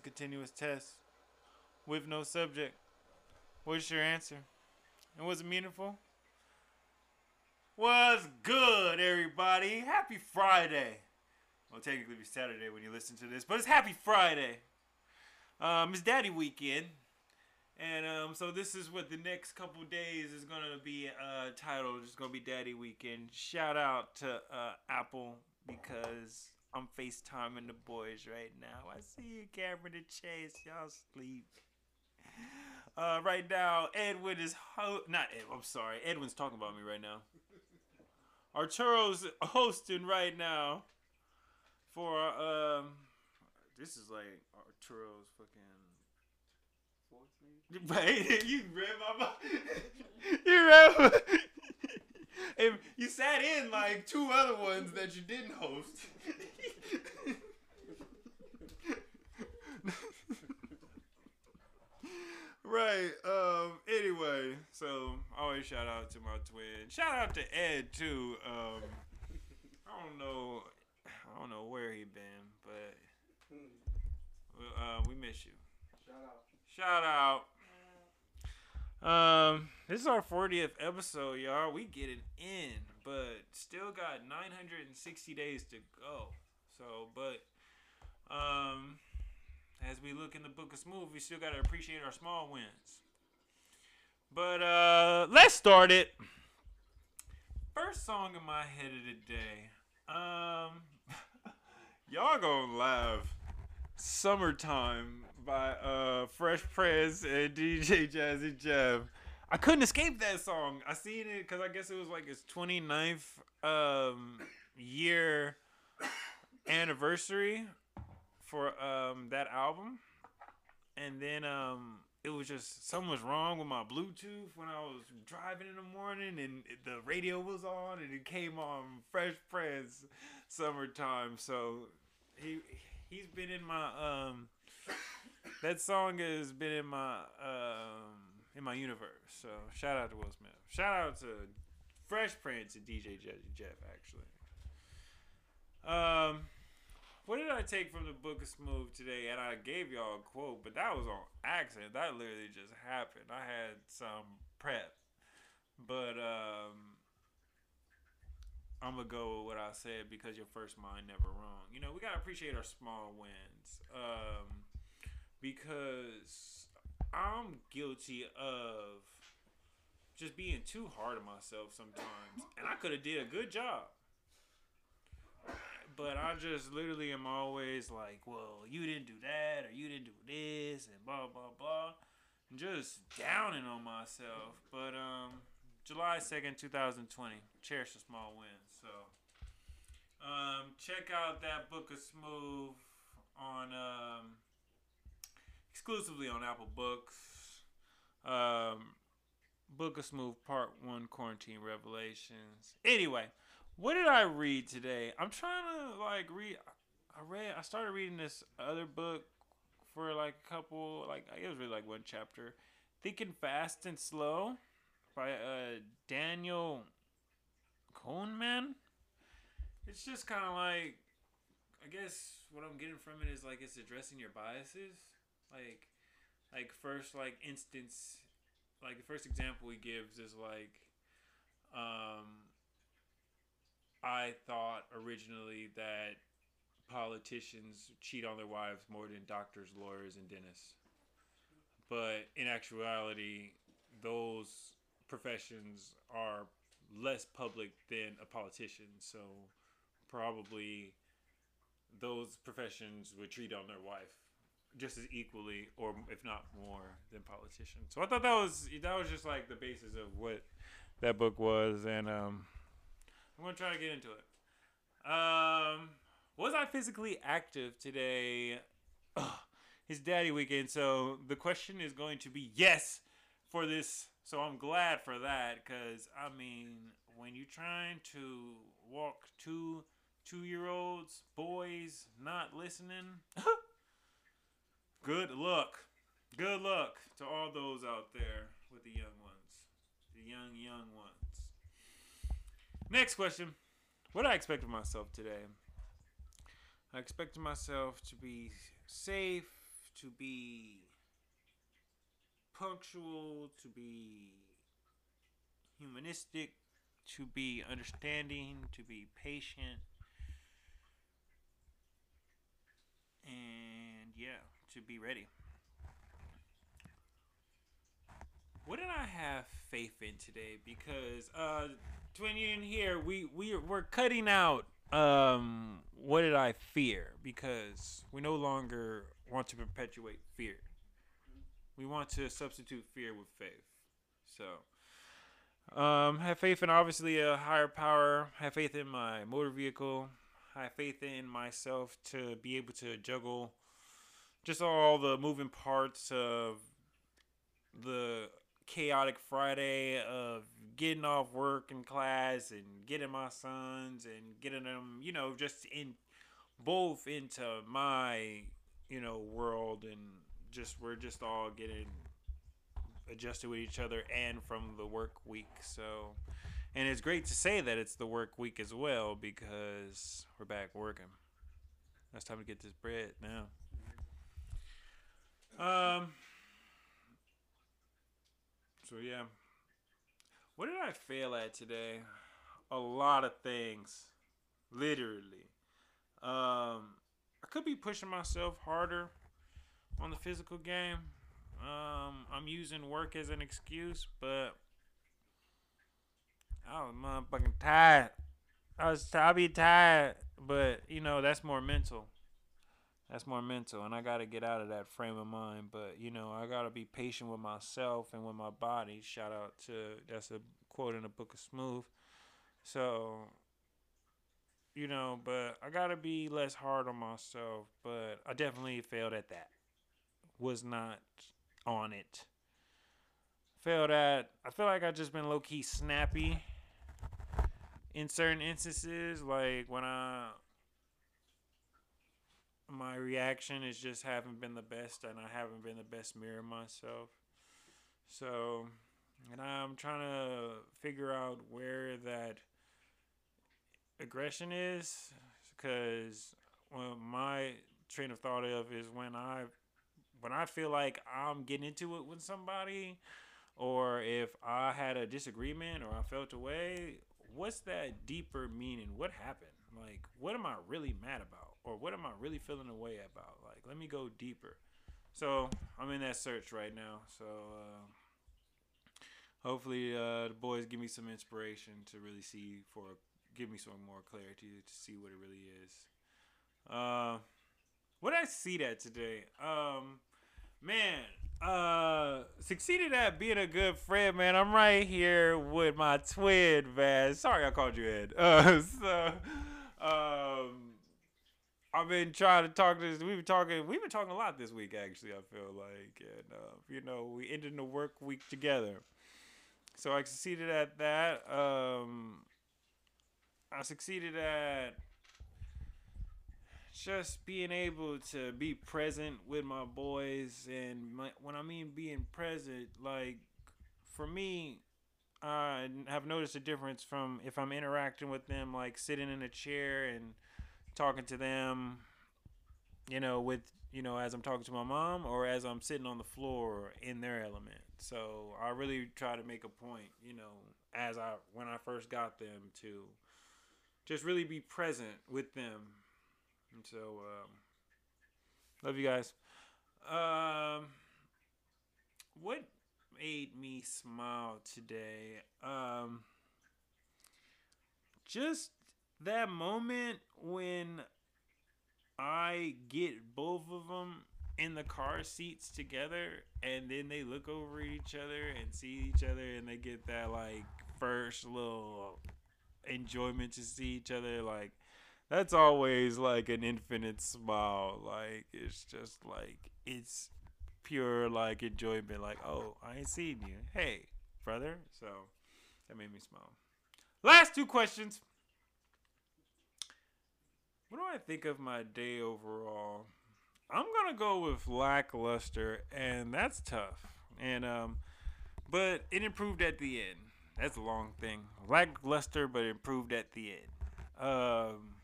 continuous test with no subject. What's your answer? And was it meaningful? What's good, everybody? Happy Friday. Well, technically, it's Saturday when you listen to this, but it's Happy Friday. Um, it's Daddy Weekend. And um, so this is what the next couple days is gonna be uh, titled. It's gonna be Daddy Weekend. Shout out to uh, Apple because I'm FaceTiming the boys right now. I see you, Cameron and Chase. Y'all sleep. Uh, right now, Edwin is ho- not Ed. I'm sorry, Edwin's talking about me right now. Arturo's hosting right now for um. This is like Arturo's fucking. Right, you read my mind. you read. My, and you sat in like two other ones that you didn't host. right. Um. Anyway, so always shout out to my twin. Shout out to Ed too. Um. I don't know. I don't know where he been, but uh, we miss you. Shout out. Shout out. Um, this is our 40th episode, y'all. We getting in, but still got 960 days to go. So, but um, as we look in the book of smooth, we still gotta appreciate our small wins. But uh, let's start it. First song in my head of the day. Um, y'all gonna laugh. Summertime by uh Fresh Prince and DJ Jazzy Jeff. I couldn't escape that song. I seen it because I guess it was like his 29th um year anniversary for um that album. And then um it was just something was wrong with my Bluetooth when I was driving in the morning and the radio was on and it came on Fresh Prince summertime. So he he's been in my um that song has been in my um in my universe. So shout out to Will Smith. Shout out to Fresh Prince and DJ Jazzy Jeff actually. Um what did I take from the book of Smooth today? And I gave y'all a quote, but that was on accident. That literally just happened. I had some prep. But um I'm gonna go with what I said because your first mind never wrong. You know, we gotta appreciate our small wins. Um because I'm guilty of just being too hard on myself sometimes, and I could have did a good job. But I just literally am always like, well, you didn't do that, or you didn't do this, and blah blah blah, and just downing on myself. But um, July second, two thousand twenty, cherish the small wins. So, um, check out that book of smooth on um exclusively on Apple Books. Um, Book of Smooth Part One: Quarantine Revelations. Anyway, what did I read today? I'm trying to like read. I read. I started reading this other book for like a couple. Like it was really like one chapter. Thinking Fast and Slow by uh, Daniel Kahneman. It's just kind of like. I guess what I'm getting from it is like it's addressing your biases like like first like instance like the first example he gives is like um I thought originally that politicians cheat on their wives more than doctors, lawyers, and dentists. But in actuality, those professions are less public than a politician. So probably those professions would cheat on their wife just as equally, or if not more, than politicians. So I thought that was that was just like the basis of what that book was, and um, I'm gonna try to get into it. Um, was I physically active today? Ugh, it's Daddy Weekend, so the question is going to be yes for this. So I'm glad for that, cause I mean, when you're trying to walk two two-year-olds, boys, not listening. Good luck. Good luck to all those out there with the young ones. The young, young ones. Next question. What I expect of myself today? I expected myself to be safe, to be punctual, to be humanistic, to be understanding, to be patient, and yeah, to be ready. What did I have faith in today? Because uh, when you're in here, we we we're cutting out um what did I fear because we no longer want to perpetuate fear. We want to substitute fear with faith. So, um, have faith in obviously a higher power. Have faith in my motor vehicle. Have faith in myself to be able to juggle just all the moving parts of the chaotic Friday of getting off work and class and getting my sons and getting them, you know, just in both into my, you know, world and just we're just all getting adjusted with each other and from the work week. So, and it's great to say that it's the work week as well because we're back working. It's time to get this bread now. Um. So yeah. What did I fail at today? A lot of things. Literally. Um I could be pushing myself harder on the physical game. Um I'm using work as an excuse, but I was motherfucking tired. I was I'll be tired, but you know, that's more mental that's more mental and i got to get out of that frame of mind but you know i got to be patient with myself and with my body. Shout out to that's a quote in the book of smooth so you know but i got to be less hard on myself but i definitely failed at that was not on it. Failed at i feel like i just been low-key snappy in certain instances like when i my reaction is just haven't been the best and I haven't been the best mirror myself. So, and I'm trying to figure out where that aggression is because well, my train of thought of is when I when I feel like I'm getting into it with somebody or if I had a disagreement or I felt away, what's that deeper meaning? What happened? Like, what am I really mad about? Or what am I really feeling away about? Like, let me go deeper. So I'm in that search right now. So uh, hopefully uh, the boys give me some inspiration to really see for give me some more clarity to see what it really is. Uh, what I see that today? Um, man, uh, succeeded at being a good friend, man. I'm right here with my twin, man. Sorry I called you Ed. Uh, so, um I've been trying to talk to. This. We've been talking. We've been talking a lot this week, actually. I feel like, and uh, you know, we ended the work week together. So I succeeded at that. Um, I succeeded at just being able to be present with my boys, and my, when I mean being present, like for me, I have noticed a difference from if I'm interacting with them, like sitting in a chair and talking to them, you know, with you know, as I'm talking to my mom or as I'm sitting on the floor in their element. So I really try to make a point, you know, as I when I first got them to just really be present with them. And so um, love you guys. Um what made me smile today? Um just that moment when I get both of them in the car seats together and then they look over at each other and see each other and they get that like first little enjoyment to see each other like that's always like an infinite smile. Like it's just like it's pure like enjoyment. Like oh i ain't seen you. Hey brother. So that made me smile. Last two questions I think of my day overall? I'm gonna go with lackluster, and that's tough. And um, but it improved at the end. That's a long thing. Lackluster, but improved at the end. Um,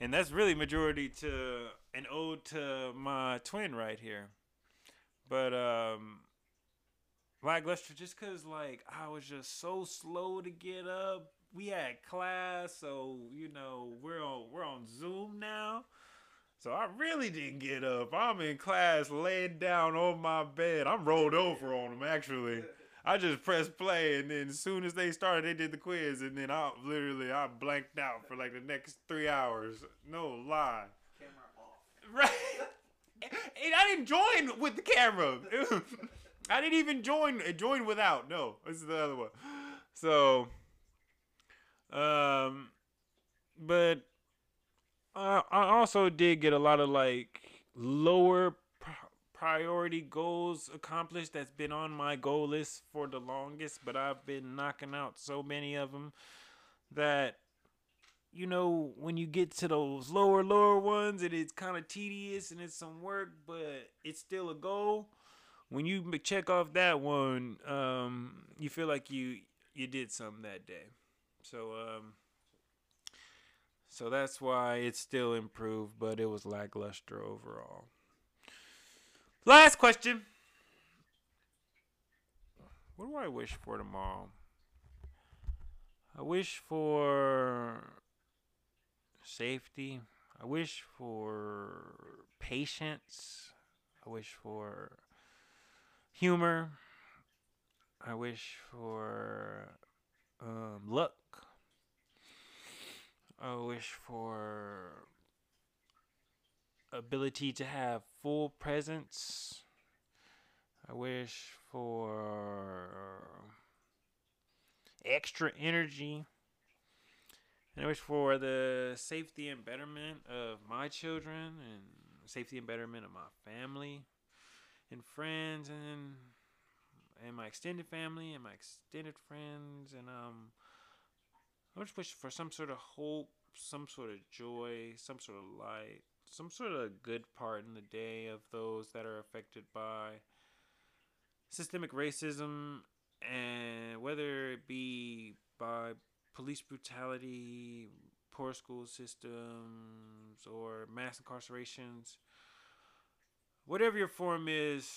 and that's really majority to an ode to my twin right here. But um lackluster just cause like I was just so slow to get up. We had class, so you know we're on we're on Zoom now. So I really didn't get up. I'm in class laying down on my bed. I'm rolled over on them actually. I just pressed play and then as soon as they started they did the quiz and then I literally I blanked out for like the next three hours. No lie. Camera off. Right. And I didn't join with the camera. I didn't even join join without. No, this is the other one. So, um, but I I also did get a lot of like lower pri- priority goals accomplished. That's been on my goal list for the longest, but I've been knocking out so many of them that you know, when you get to those lower, lower ones, and it is kind of tedious and it's some work, but it's still a goal. When you check off that one, um, you feel like you you did something that day. So, um, so that's why it's still improved, but it was lackluster overall. Last question. What do I wish for tomorrow? I wish for safety. I wish for patience. I wish for humor. I wish for um, luck. I wish for ability to have full presence. I wish for extra energy. And I wish for the safety and betterment of my children and safety and betterment of my family and friends and and my extended family and my extended friends and um I just wish for some sort of hope, some sort of joy, some sort of light, some sort of good part in the day of those that are affected by systemic racism and whether it be by police brutality, poor school systems, or mass incarcerations. Whatever your form is,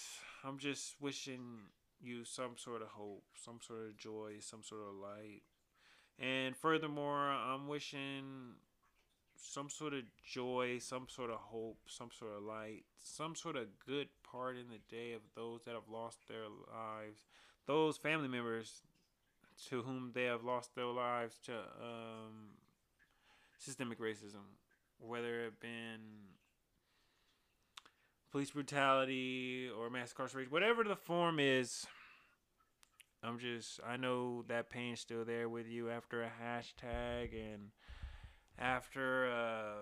I'm just wishing you some sort of hope, some sort of joy, some sort of light. And furthermore, I'm wishing some sort of joy, some sort of hope, some sort of light, some sort of good part in the day of those that have lost their lives, those family members to whom they have lost their lives to um, systemic racism, whether it been police brutality or mass incarceration, whatever the form is. I'm just, I know that pain's still there with you after a hashtag and after a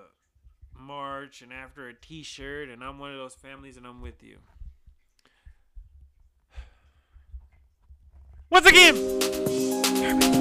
march and after a t shirt, and I'm one of those families and I'm with you. Once again,